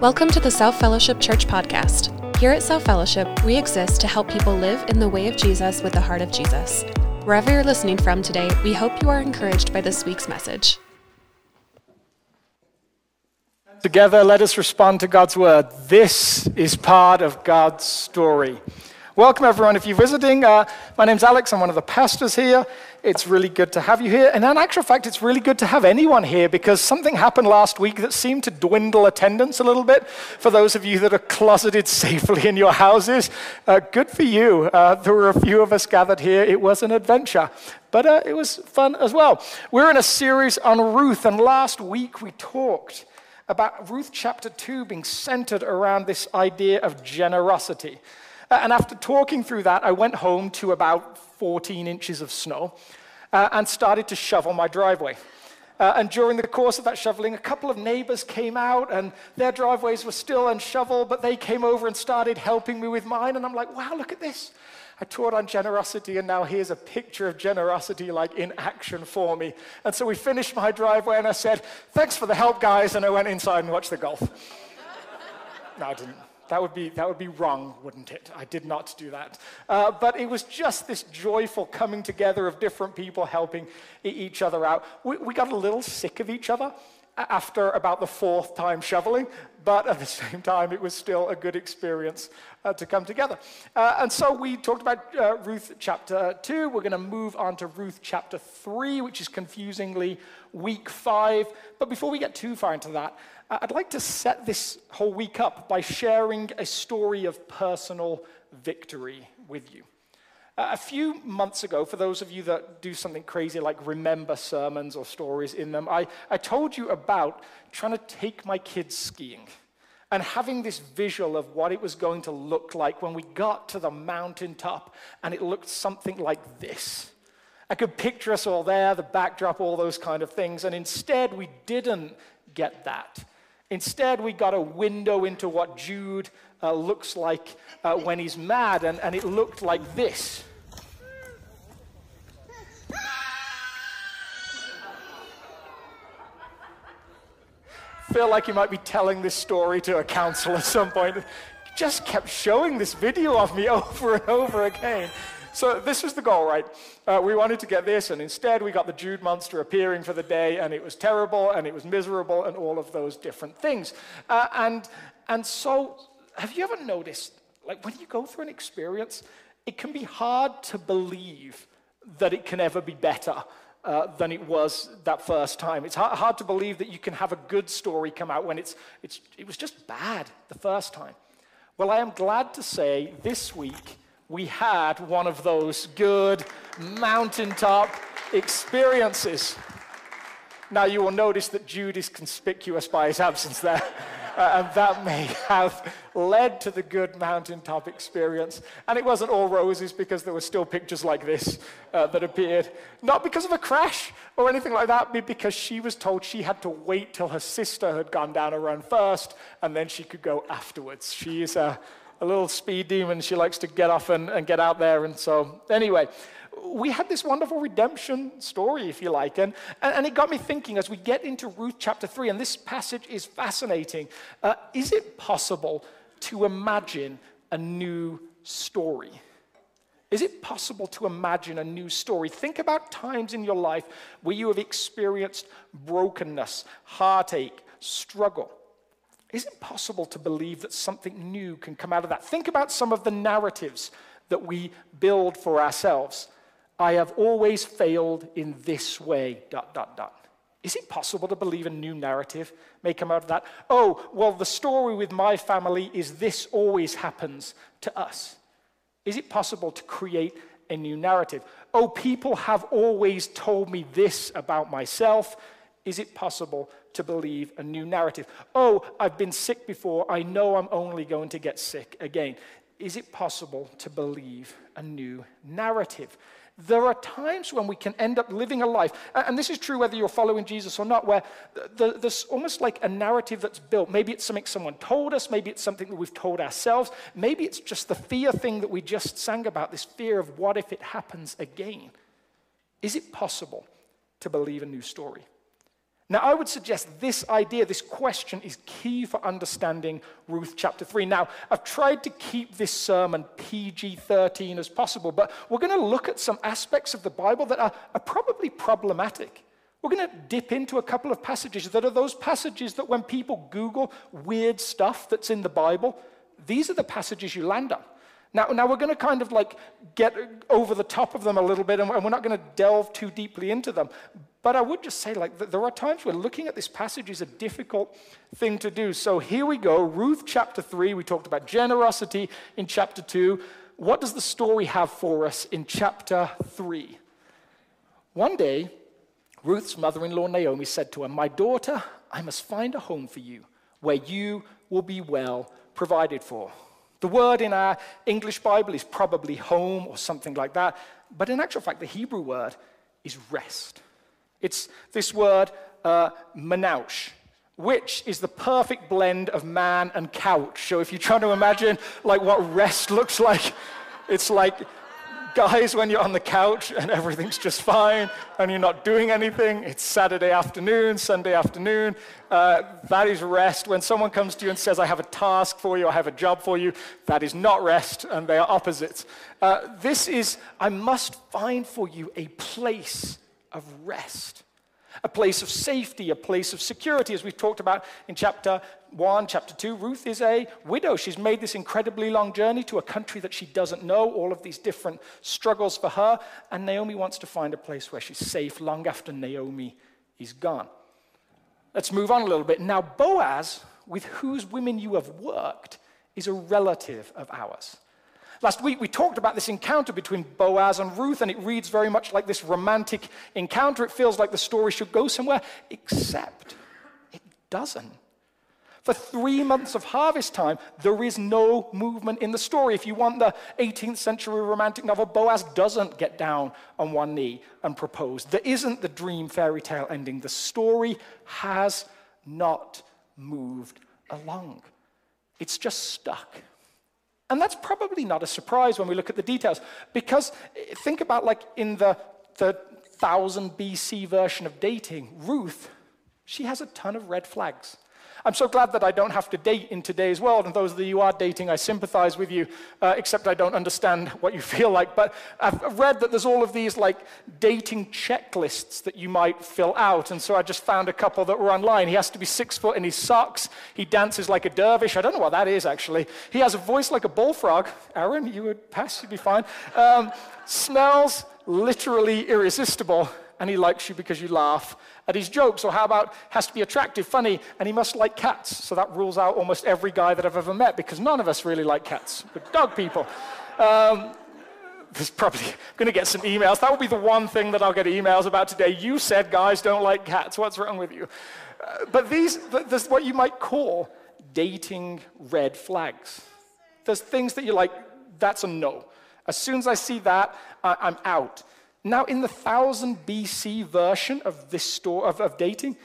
Welcome to the South Fellowship Church podcast. Here at South Fellowship, we exist to help people live in the way of Jesus with the heart of Jesus. Wherever you're listening from today, we hope you are encouraged by this week's message. Together, let us respond to God's word. This is part of God's story. Welcome, everyone. If you're visiting, uh, my name's Alex. I'm one of the pastors here. It's really good to have you here. And in actual fact, it's really good to have anyone here because something happened last week that seemed to dwindle attendance a little bit. For those of you that are closeted safely in your houses, uh, good for you. Uh, there were a few of us gathered here. It was an adventure, but uh, it was fun as well. We're in a series on Ruth, and last week we talked about Ruth chapter 2 being centered around this idea of generosity. Uh, and after talking through that, I went home to about 14 inches of snow uh, and started to shovel my driveway. Uh, and during the course of that shoveling, a couple of neighbors came out and their driveways were still unshoveled, but they came over and started helping me with mine. And I'm like, wow, look at this. I taught on generosity, and now here's a picture of generosity like in action for me. And so we finished my driveway, and I said, thanks for the help, guys. And I went inside and watched the golf. no, I didn't. That would be, that would be wrong, wouldn't it? I did not do that. Uh, but it was just this joyful coming together of different people helping each other out. We, we got a little sick of each other after about the fourth time shoveling, but at the same time, it was still a good experience uh, to come together. Uh, and so we talked about uh, Ruth chapter 2. We're going to move on to Ruth chapter 3, which is confusingly week 5. But before we get too far into that, I'd like to set this whole week up by sharing a story of personal victory with you. A few months ago, for those of you that do something crazy like remember sermons or stories in them, I, I told you about trying to take my kids skiing and having this visual of what it was going to look like when we got to the mountaintop and it looked something like this. I could picture us all there, the backdrop, all those kind of things, and instead we didn't get that. Instead, we got a window into what Jude uh, looks like uh, when he's mad, and, and it looked like this. Feel like you might be telling this story to a council at some point. Just kept showing this video of me over and over again. So this was the goal, right? Uh, we wanted to get this, and instead we got the Jude monster appearing for the day, and it was terrible, and it was miserable, and all of those different things. Uh, and, and so, have you ever noticed, like when you go through an experience, it can be hard to believe that it can ever be better. Uh, than it was that first time. It's hard, hard, to believe that you can have a good story come out when it's, it's, it was just bad the first time. Well, I am glad to say this week we had one of those good mountaintop experiences. Now, you will notice that Jude is conspicuous by his absence there. Uh, and that may have led to the good mountaintop experience. And it wasn't all roses because there were still pictures like this uh, that appeared. Not because of a crash or anything like that, but because she was told she had to wait till her sister had gone down a run first and then she could go afterwards. She is a a little speed demon. She likes to get off and, and get out there. And so, anyway, we had this wonderful redemption story, if you like. And, and it got me thinking as we get into Ruth chapter 3, and this passage is fascinating. Uh, is it possible to imagine a new story? Is it possible to imagine a new story? Think about times in your life where you have experienced brokenness, heartache, struggle. Is it possible to believe that something new can come out of that? Think about some of the narratives that we build for ourselves. I have always failed in this way, dot, dot, dot. Is it possible to believe a new narrative may come out of that? Oh, well, the story with my family is this always happens to us. Is it possible to create a new narrative? Oh, people have always told me this about myself. Is it possible to believe a new narrative? Oh, I've been sick before. I know I'm only going to get sick again. Is it possible to believe a new narrative? There are times when we can end up living a life, and this is true whether you're following Jesus or not, where there's almost like a narrative that's built. Maybe it's something someone told us, maybe it's something that we've told ourselves, maybe it's just the fear thing that we just sang about this fear of what if it happens again. Is it possible to believe a new story? Now, I would suggest this idea, this question, is key for understanding Ruth chapter 3. Now, I've tried to keep this sermon PG 13 as possible, but we're going to look at some aspects of the Bible that are, are probably problematic. We're going to dip into a couple of passages that are those passages that when people Google weird stuff that's in the Bible, these are the passages you land on. Now, now we're going to kind of like get over the top of them a little bit, and we're not going to delve too deeply into them. But I would just say, like, there are times where looking at this passage is a difficult thing to do. So here we go Ruth chapter 3. We talked about generosity in chapter 2. What does the story have for us in chapter 3? One day, Ruth's mother in law Naomi said to her, My daughter, I must find a home for you where you will be well provided for. The word in our English Bible is probably home or something like that, but in actual fact, the Hebrew word is rest. It's this word, uh, which is the perfect blend of man and couch. So if you're trying to imagine like what rest looks like, it's like guys, when you're on the couch and everything's just fine and you're not doing anything, it's Saturday afternoon, Sunday afternoon, uh, that is rest. When someone comes to you and says, I have a task for you, I have a job for you, that is not rest, and they are opposites. Uh, this is, I must find for you a place of rest a place of safety, a place of security, as we've talked about in chapter 1, chapter 2. Ruth is a widow. She's made this incredibly long journey to a country that she doesn't know, all of these different struggles for her. And Naomi wants to find a place where she's safe long after Naomi is gone. Let's move on a little bit. Now, Boaz, with whose women you have worked, is a relative of ours. Last week we talked about this encounter between Boaz and Ruth, and it reads very much like this romantic encounter. It feels like the story should go somewhere, except it doesn't. For three months of harvest time, there is no movement in the story. If you want the 18th century romantic novel, Boaz doesn't get down on one knee and propose. There isn't the dream fairy tale ending. The story has not moved along, it's just stuck. And that's probably not a surprise when we look at the details, because eh, think about like in the, the 1000 BC version of dating, Ruth, she has a ton of red flags. I'm so glad that I don't have to date in today's world. And those of you who are dating, I sympathize with you, uh, except I don't understand what you feel like. But I've read that there's all of these like dating checklists that you might fill out. And so I just found a couple that were online. He has to be six foot in his socks. He dances like a dervish. I don't know what that is actually. He has a voice like a bullfrog. Aaron, you would pass, you'd be fine. Um, smells literally irresistible and he likes you because you laugh at his jokes. Or how about has to be attractive, funny, and he must like cats. So that rules out almost every guy that I've ever met because none of us really like cats. We're dog people. Um, there's probably going to get some emails. That will be the one thing that I'll get emails about today. You said guys don't like cats. What's wrong with you? Uh, but these, there's what you might call dating red flags. There's things that you're like, that's a no. As soon as I see that, I, I'm out. Now, in the 1000 BC version of this story of, of dating,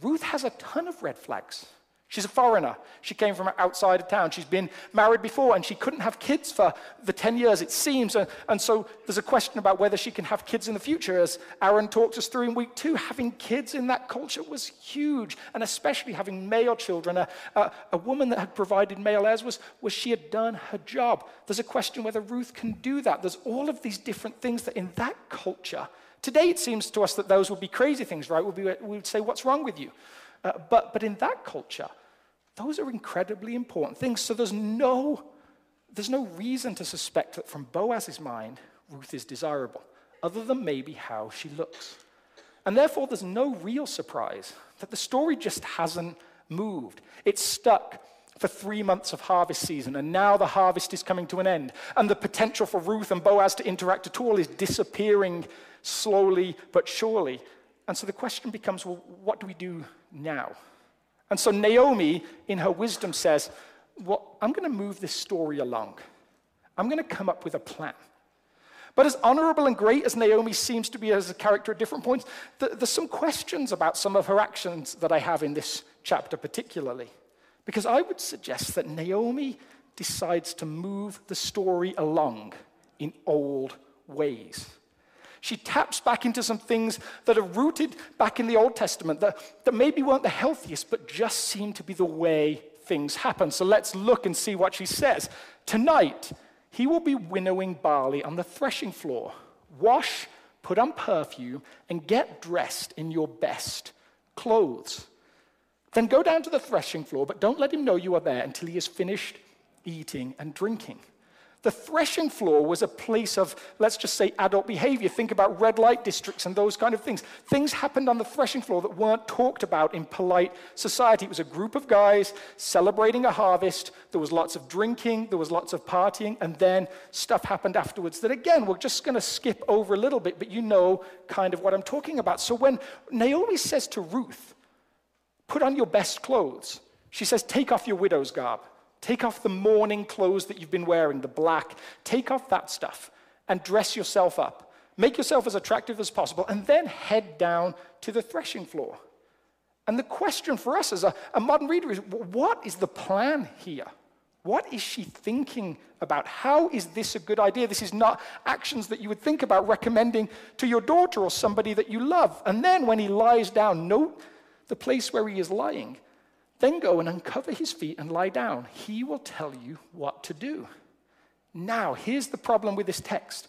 Ruth has a ton of red flags. She's a foreigner. She came from outside of town. She's been married before and she couldn't have kids for the 10 years, it seems. And, so there's a question about whether she can have kids in the future. As Aaron talked us through in week two, having kids in that culture was huge. And especially having male children. A, a, a woman that had provided male heirs was, was she had done her job. There's a question whether Ruth can do that. There's all of these different things that in that culture, today it seems to us that those would be crazy things, right? we would say, What's wrong with you? Uh, but, but in that culture, those are incredibly important things. So there's no, there's no reason to suspect that from Boaz's mind, Ruth is desirable, other than maybe how she looks. And therefore, there's no real surprise that the story just hasn't moved. It's stuck for three months of harvest season, and now the harvest is coming to an end. And the potential for Ruth and Boaz to interact at all is disappearing slowly but surely. And so the question becomes well, what do we do now? And so Naomi, in her wisdom, says, Well, I'm going to move this story along. I'm going to come up with a plan. But as honorable and great as Naomi seems to be as a character at different points, there's some questions about some of her actions that I have in this chapter, particularly. Because I would suggest that Naomi decides to move the story along in old ways. She taps back into some things that are rooted back in the Old Testament that, that maybe weren't the healthiest, but just seem to be the way things happen. So let's look and see what she says. Tonight, he will be winnowing barley on the threshing floor. Wash, put on perfume, and get dressed in your best clothes. Then go down to the threshing floor, but don't let him know you are there until he has finished eating and drinking. The threshing floor was a place of, let's just say, adult behavior. Think about red light districts and those kind of things. Things happened on the threshing floor that weren't talked about in polite society. It was a group of guys celebrating a harvest. There was lots of drinking, there was lots of partying, and then stuff happened afterwards that, again, we're just going to skip over a little bit, but you know kind of what I'm talking about. So when Naomi says to Ruth, put on your best clothes, she says, take off your widow's garb. Take off the mourning clothes that you've been wearing, the black. Take off that stuff and dress yourself up. Make yourself as attractive as possible, and then head down to the threshing floor. And the question for us as a, a modern reader is what is the plan here? What is she thinking about? How is this a good idea? This is not actions that you would think about recommending to your daughter or somebody that you love. And then when he lies down, note the place where he is lying. Then go and uncover his feet and lie down. He will tell you what to do. Now, here's the problem with this text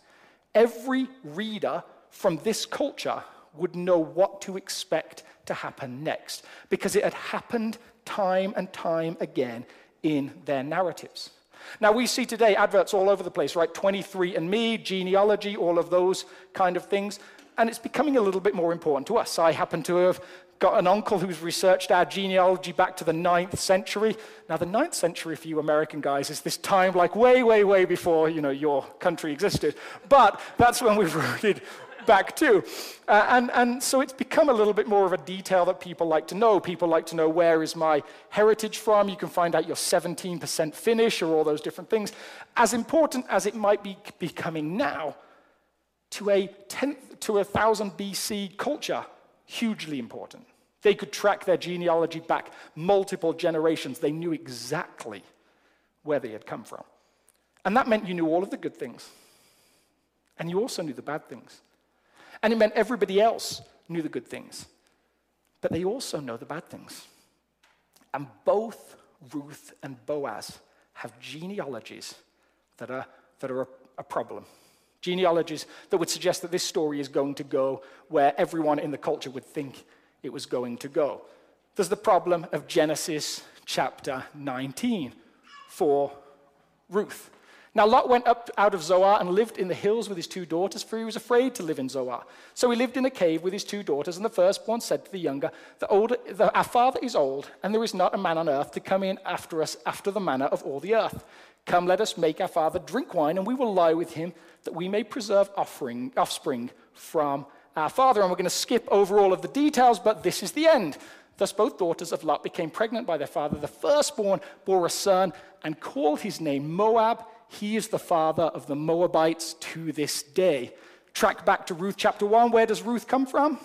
every reader from this culture would know what to expect to happen next because it had happened time and time again in their narratives. Now, we see today adverts all over the place, right? 23andMe, genealogy, all of those kind of things. And it's becoming a little bit more important to us. I happen to have got an uncle who's researched our genealogy back to the ninth century. Now, the ninth century for you American guys is this time like way, way, way before you know, your country existed. But that's when we've rooted back to. Uh, and, and so it's become a little bit more of a detail that people like to know. People like to know where is my heritage from. You can find out your 17% Finnish or all those different things. As important as it might be becoming now, to a 10th to a 1000 BC culture, hugely important. They could track their genealogy back multiple generations. They knew exactly where they had come from. And that meant you knew all of the good things. And you also knew the bad things. And it meant everybody else knew the good things. But they also know the bad things. And both Ruth and Boaz have genealogies that are, that are a, a problem. Genealogies that would suggest that this story is going to go where everyone in the culture would think it was going to go. There's the problem of Genesis chapter 19 for Ruth. Now, Lot went up out of Zoar and lived in the hills with his two daughters, for he was afraid to live in Zoar. So he lived in a cave with his two daughters, and the firstborn said to the younger, the older, the, Our father is old, and there is not a man on earth to come in after us after the manner of all the earth. Come, let us make our father drink wine, and we will lie with him, that we may preserve offering, offspring from our father. And we're going to skip over all of the details, but this is the end. Thus, both daughters of Lot became pregnant by their father. The firstborn bore a son and called his name Moab. He is the father of the Moabites to this day. Track back to Ruth chapter 1. Where does Ruth come from?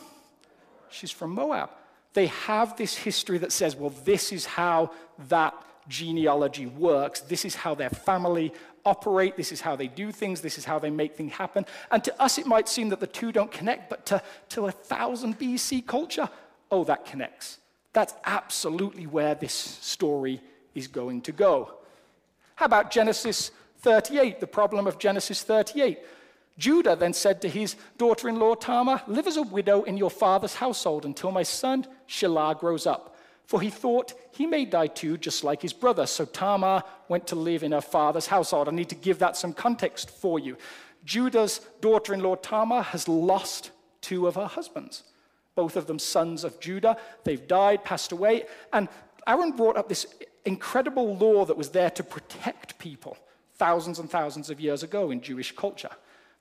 She's from Moab. They have this history that says, well, this is how that genealogy works. This is how their family operate. This is how they do things. This is how they make things happen. And to us, it might seem that the two don't connect, but to, to a thousand BC culture, oh, that connects. That's absolutely where this story is going to go. How about Genesis 38, the problem of Genesis 38? Judah then said to his daughter in law Tamar, Live as a widow in your father's household until my son Shelah grows up for he thought he may die too, just like his brother. So Tamar went to live in her father's household. I need to give that some context for you. Judah's daughter in law Tamar has lost two of her husbands, both of them sons of Judah. They've died, passed away. And Aaron brought up this incredible law that was there to protect people thousands and thousands of years ago in Jewish culture.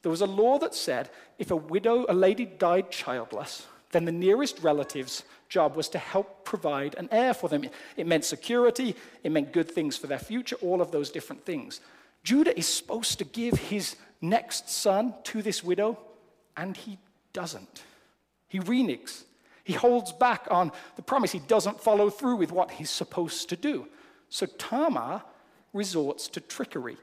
There was a law that said if a widow, a lady died childless, then the nearest relatives job was to help provide an heir for them. It meant security, it meant good things for their future, all of those different things. Judah is supposed to give his next son to this widow, and he doesn't. He reneges. He holds back on the promise. He doesn't follow through with what he's supposed to do. So Tamar resorts to trickery.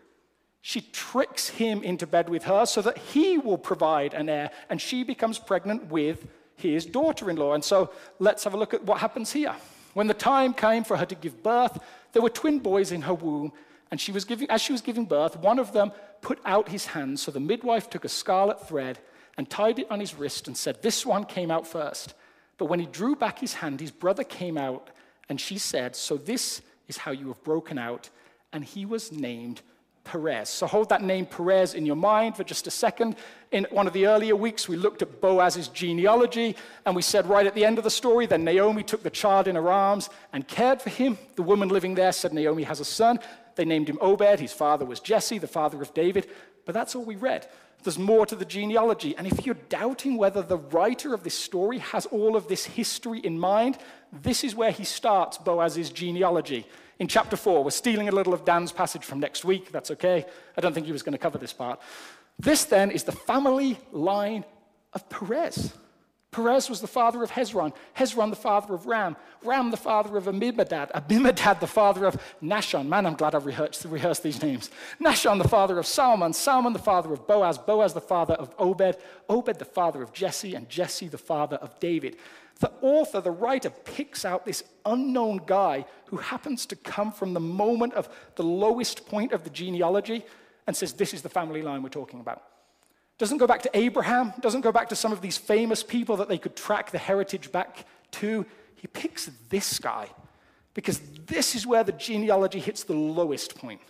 She tricks him into bed with her so that he will provide an heir, and she becomes pregnant with his daughter in law. And so let's have a look at what happens here. When the time came for her to give birth, there were twin boys in her womb, and she was giving, as she was giving birth, one of them put out his hand. So the midwife took a scarlet thread and tied it on his wrist and said, This one came out first. But when he drew back his hand, his brother came out, and she said, So this is how you have broken out. And he was named Perez. So hold that name Perez in your mind for just a second. In one of the earlier weeks, we looked at Boaz's genealogy, and we said right at the end of the story, then Naomi took the child in her arms and cared for him. The woman living there said, Naomi has a son. They named him Obed. His father was Jesse, the father of David. But that's all we read. There's more to the genealogy. And if you're doubting whether the writer of this story has all of this history in mind, this is where he starts Boaz's genealogy in chapter 4. We're stealing a little of Dan's passage from next week. That's okay. I don't think he was going to cover this part. This then is the family line of Perez. Perez was the father of Hezron, Hezron the father of Ram, Ram the father of Amminadab, Amminadab the father of Nahshon. Man, I'm glad I've rehearsed, rehearsed these names. Nahshon the father of Salmon, Salmon the father of Boaz, Boaz the father of Obed, Obed the father of Jesse, and Jesse the father of David the author, the writer, picks out this unknown guy who happens to come from the moment of the lowest point of the genealogy and says, This is the family line we're talking about. Doesn't go back to Abraham, doesn't go back to some of these famous people that they could track the heritage back to. He picks this guy because this is where the genealogy hits the lowest point.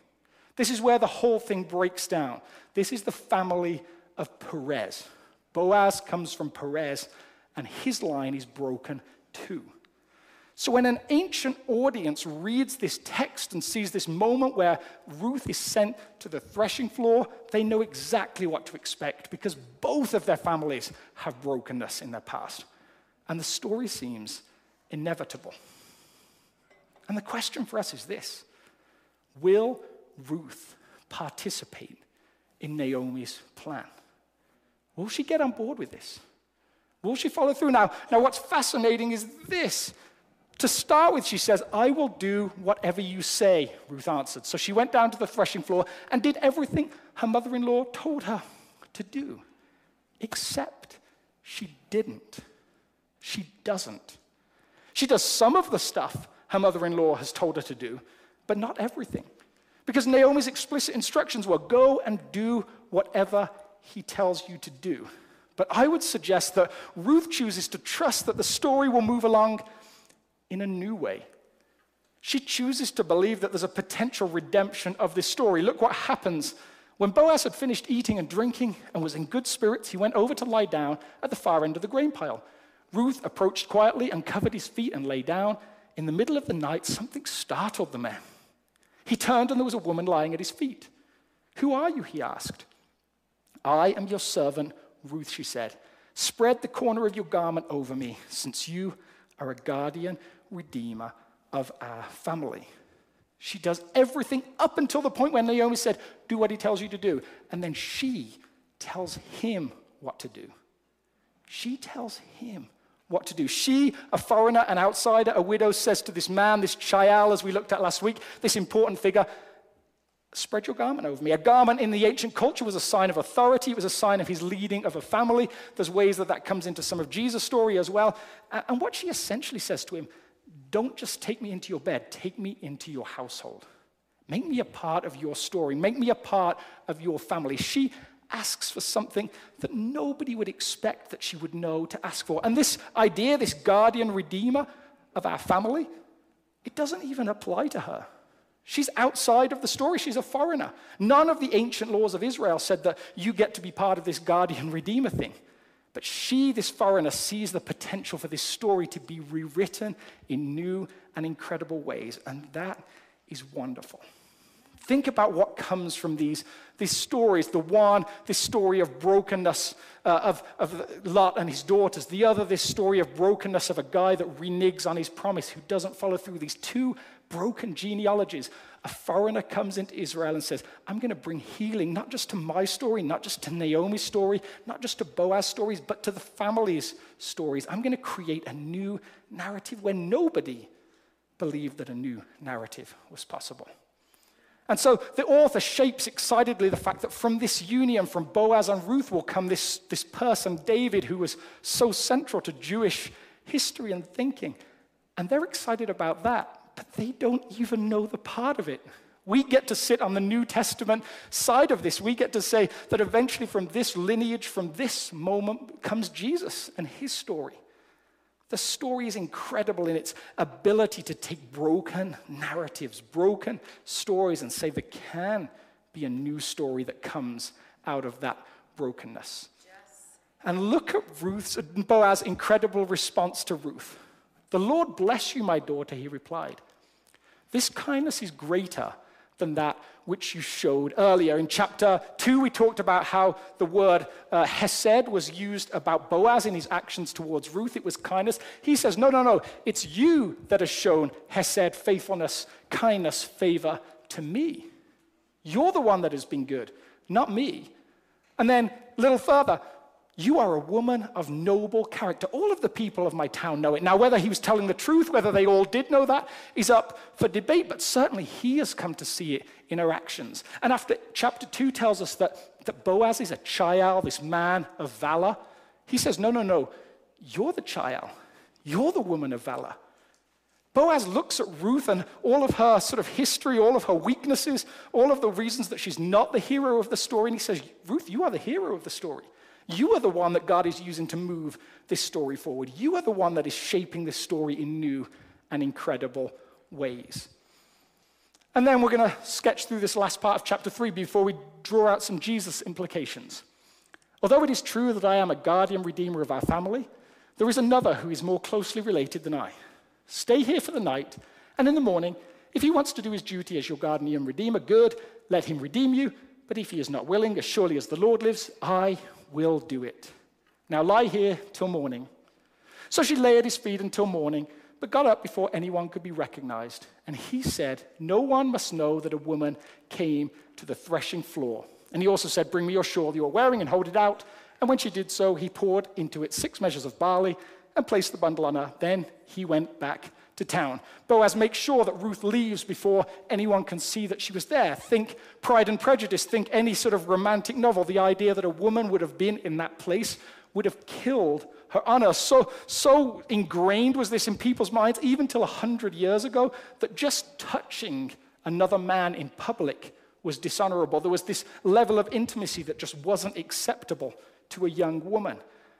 This is where the whole thing breaks down. This is the family of Perez. Boaz comes from Perez, and his line is broken too. So, when an ancient audience reads this text and sees this moment where Ruth is sent to the threshing floor, they know exactly what to expect because both of their families have brokenness in their past. And the story seems inevitable. And the question for us is this Will Ruth participate in Naomi's plan? Will she get on board with this? Will she follow through? Now, now, what's fascinating is this. To start with, she says, I will do whatever you say, Ruth answered. So she went down to the threshing floor and did everything her mother in law told her to do, except she didn't. She doesn't. She does some of the stuff her mother in law has told her to do, but not everything. Because Naomi's explicit instructions were go and do whatever he tells you to do. But I would suggest that Ruth chooses to trust that the story will move along in a new way. She chooses to believe that there's a potential redemption of this story. Look what happens. When Boaz had finished eating and drinking and was in good spirits, he went over to lie down at the far end of the grain pile. Ruth approached quietly and covered his feet and lay down. In the middle of the night, something startled the man. He turned and there was a woman lying at his feet. Who are you? he asked. I am your servant Ruth, she said, spread the corner of your garment over me, since you are a guardian redeemer of our family. She does everything up until the point when Naomi said, Do what he tells you to do. And then she tells him what to do. She tells him what to do. She, a foreigner, an outsider, a widow, says to this man, this chayil, as we looked at last week, this important figure, Spread your garment over me. A garment in the ancient culture was a sign of authority, it was a sign of his leading of a family. There's ways that that comes into some of Jesus' story as well. And what she essentially says to him don't just take me into your bed, take me into your household. Make me a part of your story, make me a part of your family. She asks for something that nobody would expect that she would know to ask for. And this idea, this guardian redeemer of our family, it doesn't even apply to her. She's outside of the story. She's a foreigner. None of the ancient laws of Israel said that you get to be part of this guardian redeemer thing. But she, this foreigner, sees the potential for this story to be rewritten in new and incredible ways. And that is wonderful. Think about what comes from these, these stories. The one, this story of brokenness uh, of, of Lot and his daughters. The other, this story of brokenness of a guy that reneges on his promise, who doesn't follow through. These two broken genealogies. A foreigner comes into Israel and says, I'm going to bring healing, not just to my story, not just to Naomi's story, not just to Boaz's stories, but to the family's stories. I'm going to create a new narrative where nobody believed that a new narrative was possible. And so the author shapes excitedly the fact that from this union, from Boaz and Ruth, will come this, this person, David, who was so central to Jewish history and thinking. And they're excited about that, but they don't even know the part of it. We get to sit on the New Testament side of this. We get to say that eventually, from this lineage, from this moment, comes Jesus and his story. The story is incredible in its ability to take broken narratives, broken stories, and say there can be a new story that comes out of that brokenness. Yes. And look at Ruth's, Boaz's incredible response to Ruth. The Lord bless you, my daughter, he replied. This kindness is greater than that which you showed earlier. In chapter 2, we talked about how the word uh, hesed was used about Boaz in his actions towards Ruth. It was kindness. He says, No, no, no. It's you that has shown hesed, faithfulness, kindness, favor to me. You're the one that has been good, not me. And then a little further, you are a woman of noble character. All of the people of my town know it. Now, whether he was telling the truth, whether they all did know that, is up for debate, but certainly he has come to see it in her actions. And after chapter 2 tells us that, that Boaz is a chayil, this man of valor, he says, No, no, no, you're the chayil. You're the woman of valor. Boaz looks at Ruth and all of her sort of history, all of her weaknesses, all of the reasons that she's not the hero of the story, and he says, Ruth, you are the hero of the story. You are the one that God is using to move this story forward. You are the one that is shaping this story in new and incredible ways. And then we're going to sketch through this last part of chapter 3 before we draw out some Jesus implications. Although it is true that I am a guardian redeemer of our family, there is another who is more closely related than I. Stay here for the night, and in the morning, if he wants to do his duty as your guardian redeemer, good, let him redeem you. But if he is not willing, as surely as the Lord lives, I will do it. Now lie here till morning. So she lay at his feet until morning, but got up before anyone could be recognized. And he said, No one must know that a woman came to the threshing floor. And he also said, Bring me your shawl you are wearing and hold it out. And when she did so, he poured into it six measures of barley and placed the bundle on her. Then he went back to town. Boaz makes sure that Ruth leaves before anyone can see that she was there. Think Pride and Prejudice, think any sort of romantic novel. The idea that a woman would have been in that place would have killed her honor. So, so ingrained was this in people's minds, even till 100 years ago, that just touching another man in public was dishonorable. There was this level of intimacy that just wasn't acceptable to a young woman.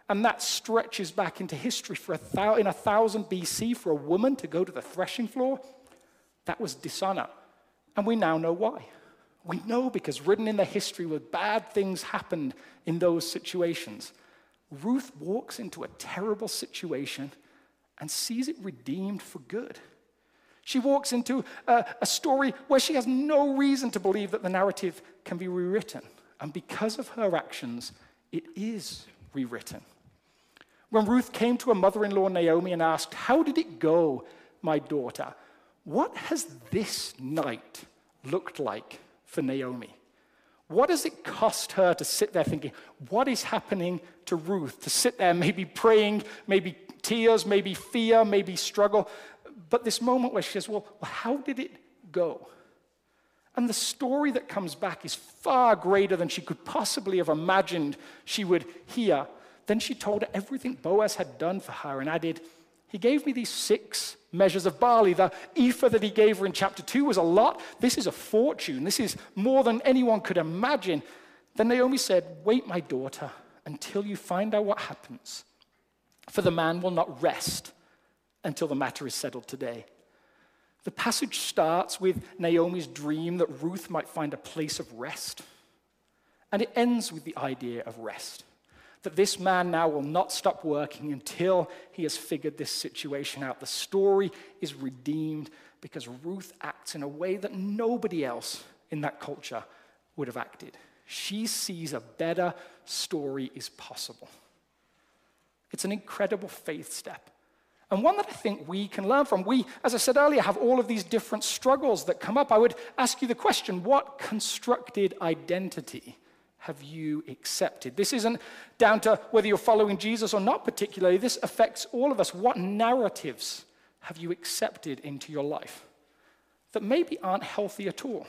And that stretches back into history. For a thou- in 1000 BC, for a woman to go to the threshing floor, that was dishonor. And we now know why. We know because written in the history where bad things happened in those situations. Ruth walks into a terrible situation and sees it redeemed for good. She walks into a, a, story where she has no reason to believe that the narrative can be rewritten. And because of her actions, it is rewritten. When Ruth came to her mother in law Naomi and asked, How did it go, my daughter? What has this night looked like for Naomi? What does it cost her to sit there thinking, What is happening to Ruth? To sit there, maybe praying, maybe tears, maybe fear, maybe struggle. But this moment where she says, Well, how did it go? And the story that comes back is far greater than she could possibly have imagined she would hear. Then she told her everything Boaz had done for her and added, He gave me these six measures of barley. The ephah that he gave her in chapter 2 was a lot. This is a fortune. This is more than anyone could imagine. Then Naomi said, Wait, my daughter, until you find out what happens. For the man will not rest until the matter is settled today. The passage starts with Naomi's dream that Ruth might find a place of rest. And it ends with the idea of rest that this man now will not stop working until he has figured this situation out. The story is redeemed because Ruth acts in a way that nobody else in that culture would have acted. She sees a better story is possible. It's an incredible faith step. And one that I think we can learn from. We, as I said earlier, have all of these different struggles that come up. I would ask you the question what constructed identity have you accepted? This isn't down to whether you're following Jesus or not, particularly. This affects all of us. What narratives have you accepted into your life that maybe aren't healthy at all?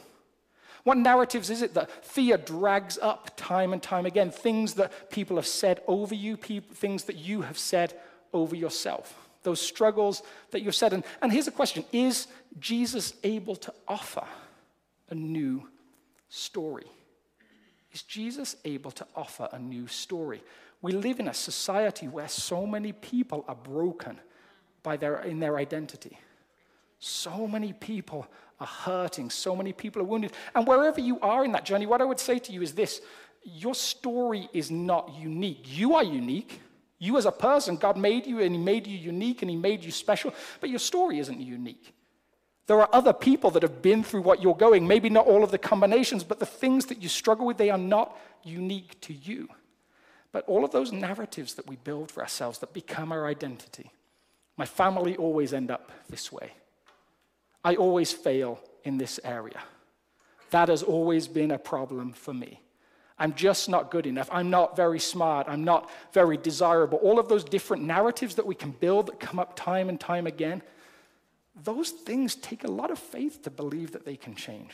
What narratives is it that fear drags up time and time again? Things that people have said over you, people, things that you have said over yourself. Those struggles that you've said. And, and here's a question Is Jesus able to offer a new story? Is Jesus able to offer a new story? We live in a society where so many people are broken by their, in their identity. So many people are hurting, so many people are wounded. And wherever you are in that journey, what I would say to you is this your story is not unique. You are unique. You, as a person, God made you and He made you unique and He made you special, but your story isn't unique. There are other people that have been through what you're going, maybe not all of the combinations, but the things that you struggle with, they are not unique to you. But all of those narratives that we build for ourselves that become our identity. My family always end up this way. I always fail in this area. That has always been a problem for me. I'm just not good enough. I'm not very smart. I'm not very desirable. All of those different narratives that we can build that come up time and time again, those things take a lot of faith to believe that they can change.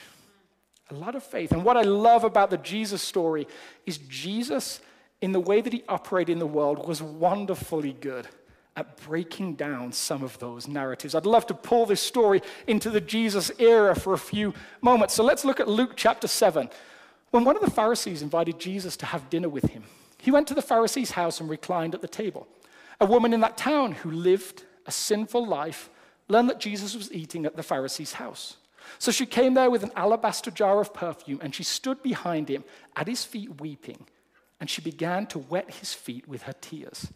A lot of faith. And what I love about the Jesus story is Jesus, in the way that he operated in the world, was wonderfully good at breaking down some of those narratives. I'd love to pull this story into the Jesus era for a few moments. So let's look at Luke chapter 7. When one of the Pharisees invited Jesus to have dinner with him, he went to the Pharisee's house and reclined at the table. A woman in that town who lived a sinful life learned that Jesus was eating at the Pharisee's house. So she came there with an alabaster jar of perfume, and she stood behind him at his feet weeping, and she began to wet his feet with her tears.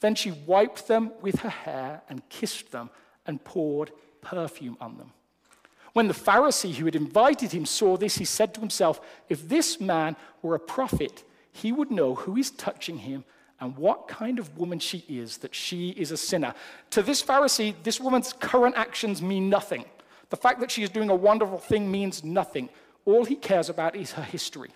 Then she wiped them with her hair and kissed them and poured perfume on them. When the Pharisee who had invited him saw this, he said to himself, If this man were a prophet, he would know who is touching him and what kind of woman she is, that she is a sinner. To this Pharisee, this woman's current actions mean nothing. The fact that she is doing a wonderful thing means nothing. All he cares about is her history.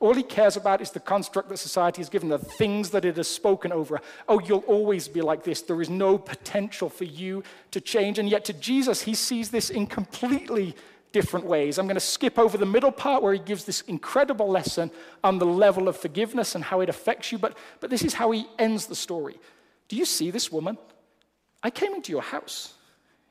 All he cares about is the construct that society has given, the things that it has spoken over. Oh, you'll always be like this. There is no potential for you to change. And yet, to Jesus, he sees this in completely different ways. I'm going to skip over the middle part where he gives this incredible lesson on the level of forgiveness and how it affects you. But, but this is how he ends the story. Do you see this woman? I came into your house.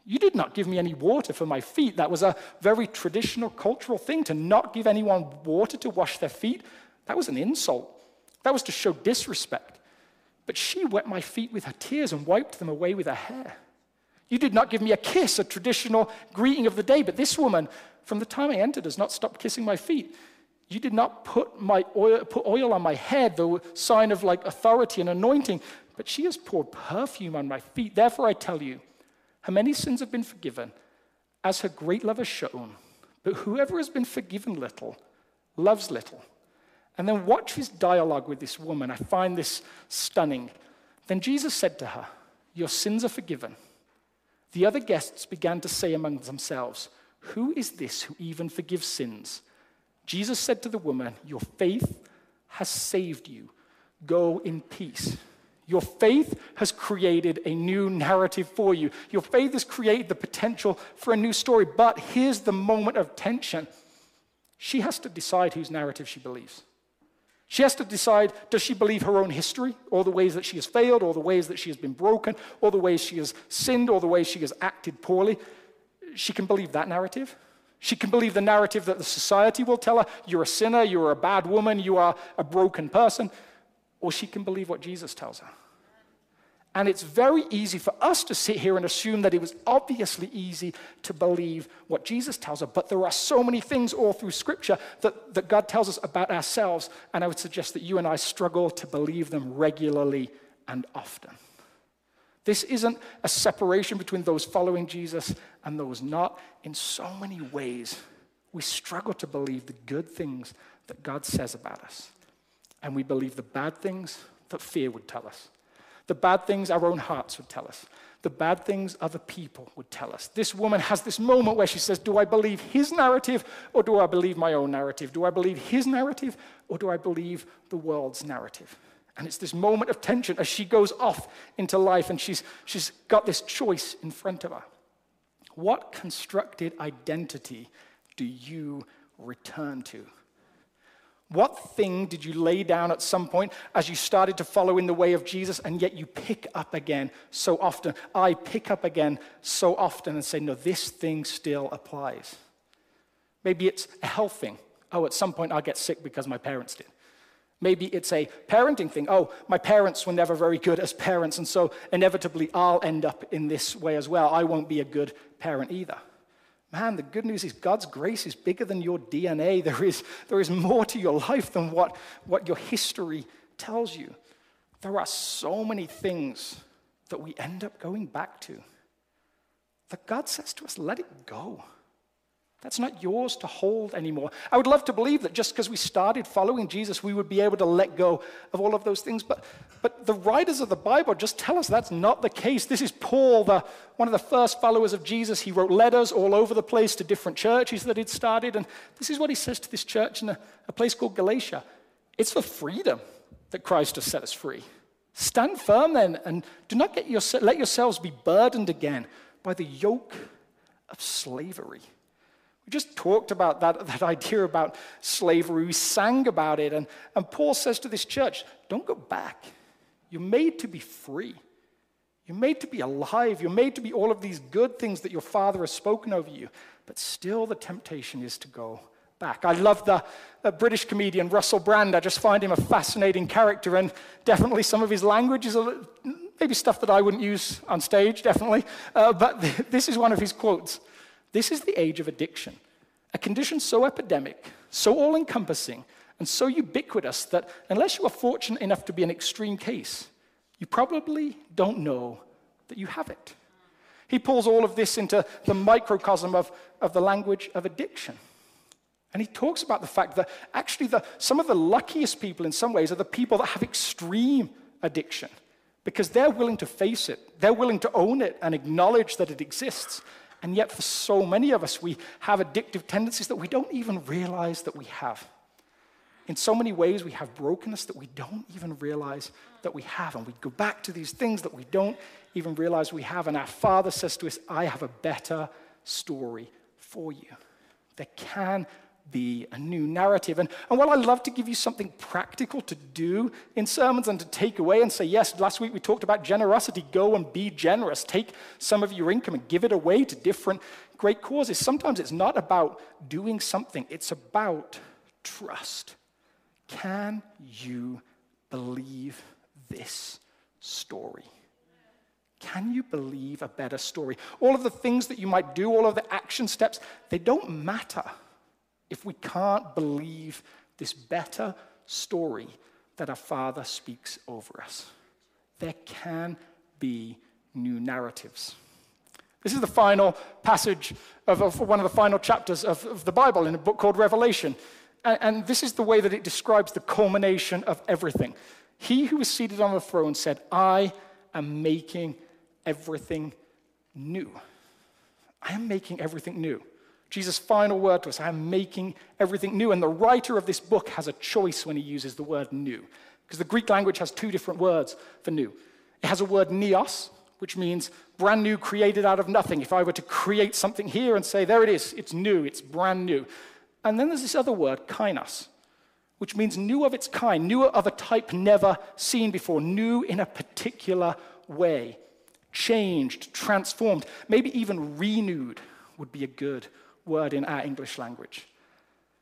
You did not give me any water for my feet. That was a very traditional cultural thing to not give anyone water to wash their feet. That was an insult. That was to show disrespect. But she wet my feet with her tears and wiped them away with her hair. You did not give me a kiss, a traditional greeting of the day. But this woman, from the time I entered, has not stopped kissing my feet. You did not put, my oil, put oil on my head, the sign of like authority and anointing, but she has poured perfume on my feet. Therefore, I tell you, her many sins have been forgiven, as her great love has shown. But whoever has been forgiven little loves little. And then watch his dialogue with this woman. I find this stunning. Then Jesus said to her, Your sins are forgiven. The other guests began to say among themselves, Who is this who even forgives sins? Jesus said to the woman, Your faith has saved you. Go in peace. Your faith has created a new narrative for you. Your faith has created the potential for a new story. But here's the moment of tension she has to decide whose narrative she believes. She has to decide does she believe her own history, all the ways that she has failed, all the ways that she has been broken, all the ways she has sinned, all the ways she has acted poorly. She can believe that narrative. She can believe the narrative that the society will tell her you're a sinner, you're a bad woman, you are a broken person. Or she can believe what Jesus tells her. And it's very easy for us to sit here and assume that it was obviously easy to believe what Jesus tells us. But there are so many things all through Scripture that, that God tells us about ourselves. And I would suggest that you and I struggle to believe them regularly and often. This isn't a separation between those following Jesus and those not. In so many ways, we struggle to believe the good things that God says about us. And we believe the bad things that fear would tell us. The bad things our own hearts would tell us. The bad things other people would tell us. This woman has this moment where she says, Do I believe his narrative or do I believe my own narrative? Do I believe his narrative or do I believe the world's narrative? And it's this moment of tension as she goes off into life and she's, she's got this choice in front of her. What constructed identity do you return to? What thing did you lay down at some point as you started to follow in the way of Jesus and yet you pick up again so often? I pick up again so often and say, no, this thing still applies. Maybe it's a health thing. Oh, at some point I'll get sick because my parents did. Maybe it's a parenting thing. Oh, my parents were never very good as parents, and so inevitably I'll end up in this way as well. I won't be a good parent either. Man, the good news is God's grace is bigger than your DNA. There is, there is more to your life than what, what your history tells you. There are so many things that we end up going back to that God says to us, let it go. That's not yours to hold anymore. I would love to believe that just because we started following Jesus, we would be able to let go of all of those things. But, but the writers of the Bible just tell us that's not the case. This is Paul, the, one of the first followers of Jesus. He wrote letters all over the place to different churches that he'd started. And this is what he says to this church in a, a place called Galatia it's for freedom that Christ has set us free. Stand firm then, and do not get your, let yourselves be burdened again by the yoke of slavery. We just talked about that, that idea about slavery. We sang about it. And, and Paul says to this church, don't go back. You're made to be free. You're made to be alive. You're made to be all of these good things that your father has spoken over you. But still, the temptation is to go back. I love the, the British comedian Russell Brand. I just find him a fascinating character, and definitely some of his language is a, maybe stuff that I wouldn't use on stage, definitely. Uh, but this is one of his quotes. This is the age of addiction, a condition so epidemic, so all encompassing, and so ubiquitous that unless you are fortunate enough to be an extreme case, you probably don't know that you have it. He pulls all of this into the microcosm of, of the language of addiction. And he talks about the fact that actually the, some of the luckiest people in some ways are the people that have extreme addiction because they're willing to face it, they're willing to own it and acknowledge that it exists. And yet, for so many of us, we have addictive tendencies that we don't even realize that we have. In so many ways, we have brokenness that we don't even realize that we have. And we go back to these things that we don't even realize we have. And our Father says to us, I have a better story for you. There can be a new narrative. And, and while I love to give you something practical to do in sermons and to take away and say, yes, last week we talked about generosity, go and be generous. Take some of your income and give it away to different great causes. Sometimes it's not about doing something, it's about trust. Can you believe this story? Can you believe a better story? All of the things that you might do, all of the action steps, they don't matter if we can't believe this better story that our Father speaks over us. There can be new narratives. This is the final passage of, of one of the final chapters of, of, the Bible in a book called Revelation. And, and this is the way that it describes the culmination of everything. He who was seated on the throne said, I am making everything new. I am making everything new. Jesus' final word to us I am making everything new. And the writer of this book has a choice when he uses the word new, because the Greek language has two different words for new. It has a word neos, which means brand new, created out of nothing. If I were to create something here and say, there it is, it's new, it's brand new. And then there's this other word, kainos, which means new of its kind, new of a type never seen before, new in a particular way, changed, transformed, maybe even renewed would be a good word in our English language.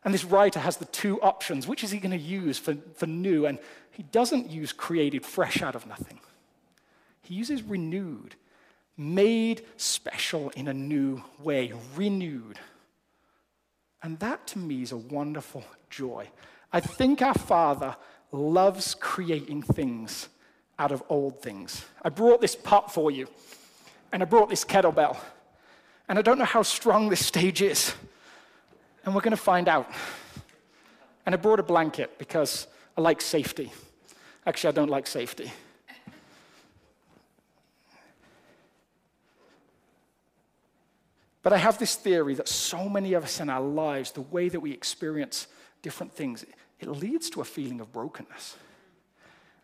And this writer has the two options. Which is he going to use for, for new? And he doesn't use created fresh out of nothing, he uses renewed, made special in a new way, renewed. And that to me is a wonderful joy. I think our Father loves creating things out of old things. I brought this pot for you, and I brought this kettlebell. And I don't know how strong this stage is. And we're going to find out. And I brought a blanket because I like safety. Actually, I don't like safety. But I have this theory that so many of us in our lives, the way that we experience different things, it leads to a feeling of brokenness.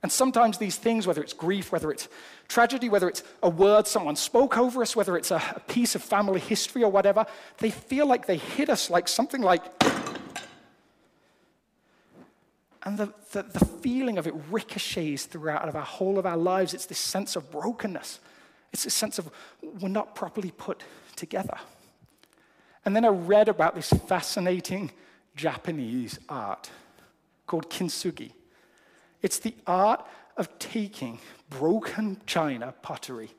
And sometimes these things, whether it's grief, whether it's tragedy, whether it's a word someone spoke over us, whether it's a, a piece of family history or whatever, they feel like they hit us like something like And the, the, the, feeling of it ricochets throughout of our whole of our lives. It's this sense of brokenness. It's this sense of we're not properly put together. And then I read about this fascinating Japanese art called kintsugi. It's the art of taking broken china pottery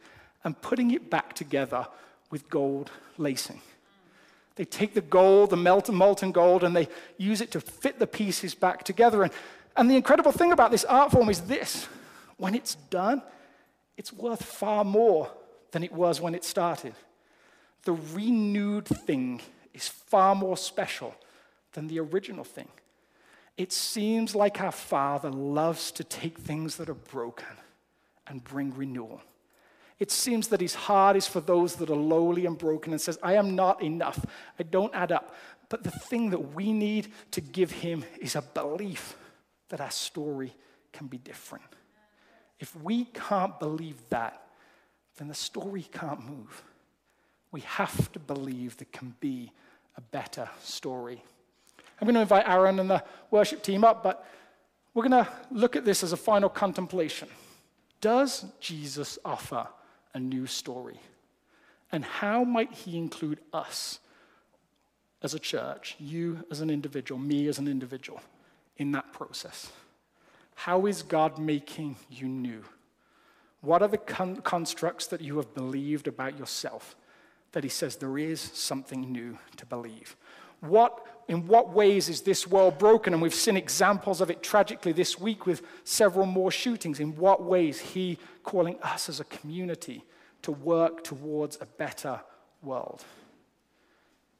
and putting it back together with gold lacing. They take the gold, the melted molten gold, and they use it to fit the pieces back together. And, and the incredible thing about this art form is this when it's done, it's worth far more than it was when it started. The renewed thing is far more special than the original thing. It seems like our Father loves to take things that are broken and bring renewal. It seems that his heart is for those that are lowly and broken and says, I am not enough. I don't add up. But the thing that we need to give him is a belief that our story can be different. If we can't believe that, then the story can't move. We have to believe there can be a better story. I'm going to invite Aaron and the worship team up, but we're going to look at this as a final contemplation. Does Jesus offer a new story? And how might he include us as a church, you as an individual, me as an individual, in that process? How is God making you new? What are the con- constructs that you have believed about yourself that he says there is something new to believe? What, in what ways is this world broken? And we've seen examples of it tragically this week with several more shootings. In what ways he calling us as a community to work towards a better world?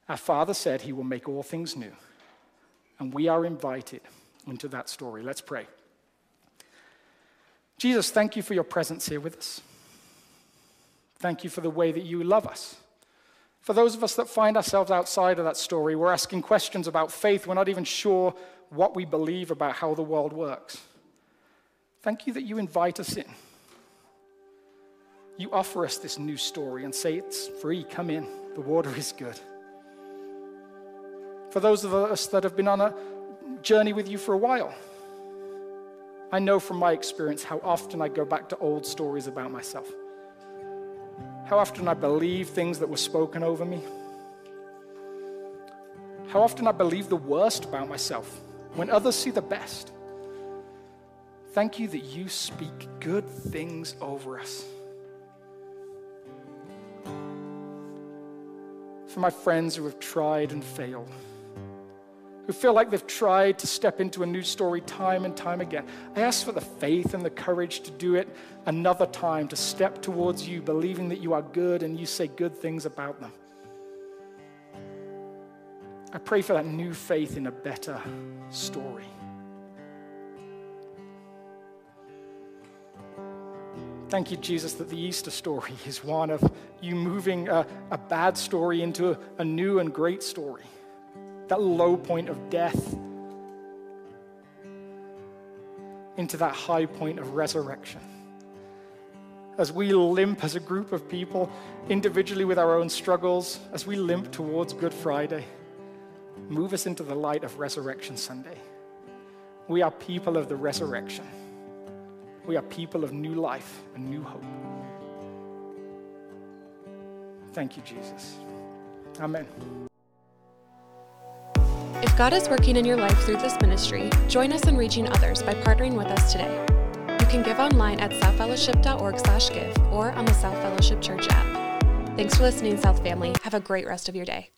Our Father said he will make all things new. And we are invited into that story. Let's pray. Jesus, thank you for your presence here with us. Thank you for the way that you love us. For those of us that find ourselves outside of that story, we're asking questions about faith. We're not even sure what we believe about how the world works. Thank you that you invite us in. You offer us this new story and say it's free, come in, the water is good. For those of us that have been on a journey with you for a while, I know from my experience how often I go back to old stories about myself how often I believe things that were spoken over me. How often I believe the worst about myself when others see the best. Thank you that you speak good things over us. For my friends who have tried and failed who feel like they've tried to step into a new story time and time again. I ask for the faith and the courage to do it another time, to step towards you, believing that you are good and you say good things about them. I pray for that new faith in a better story. Thank you, Jesus, that the Easter story is one of you moving a, a bad story into a, a new and great story that low point of death into that high point of resurrection. As we limp as a group of people, individually with our own struggles, as we limp towards Good Friday, move us into the light of Resurrection Sunday. We are people of the resurrection. We are people of new life and new hope. Thank you, Jesus. Amen. If God is working in your life through this ministry, join us in reaching others by partnering with us today. You can give online at southfellowship.org/give or on the South Fellowship Church app. Thanks for listening, South family. Have a great rest of your day.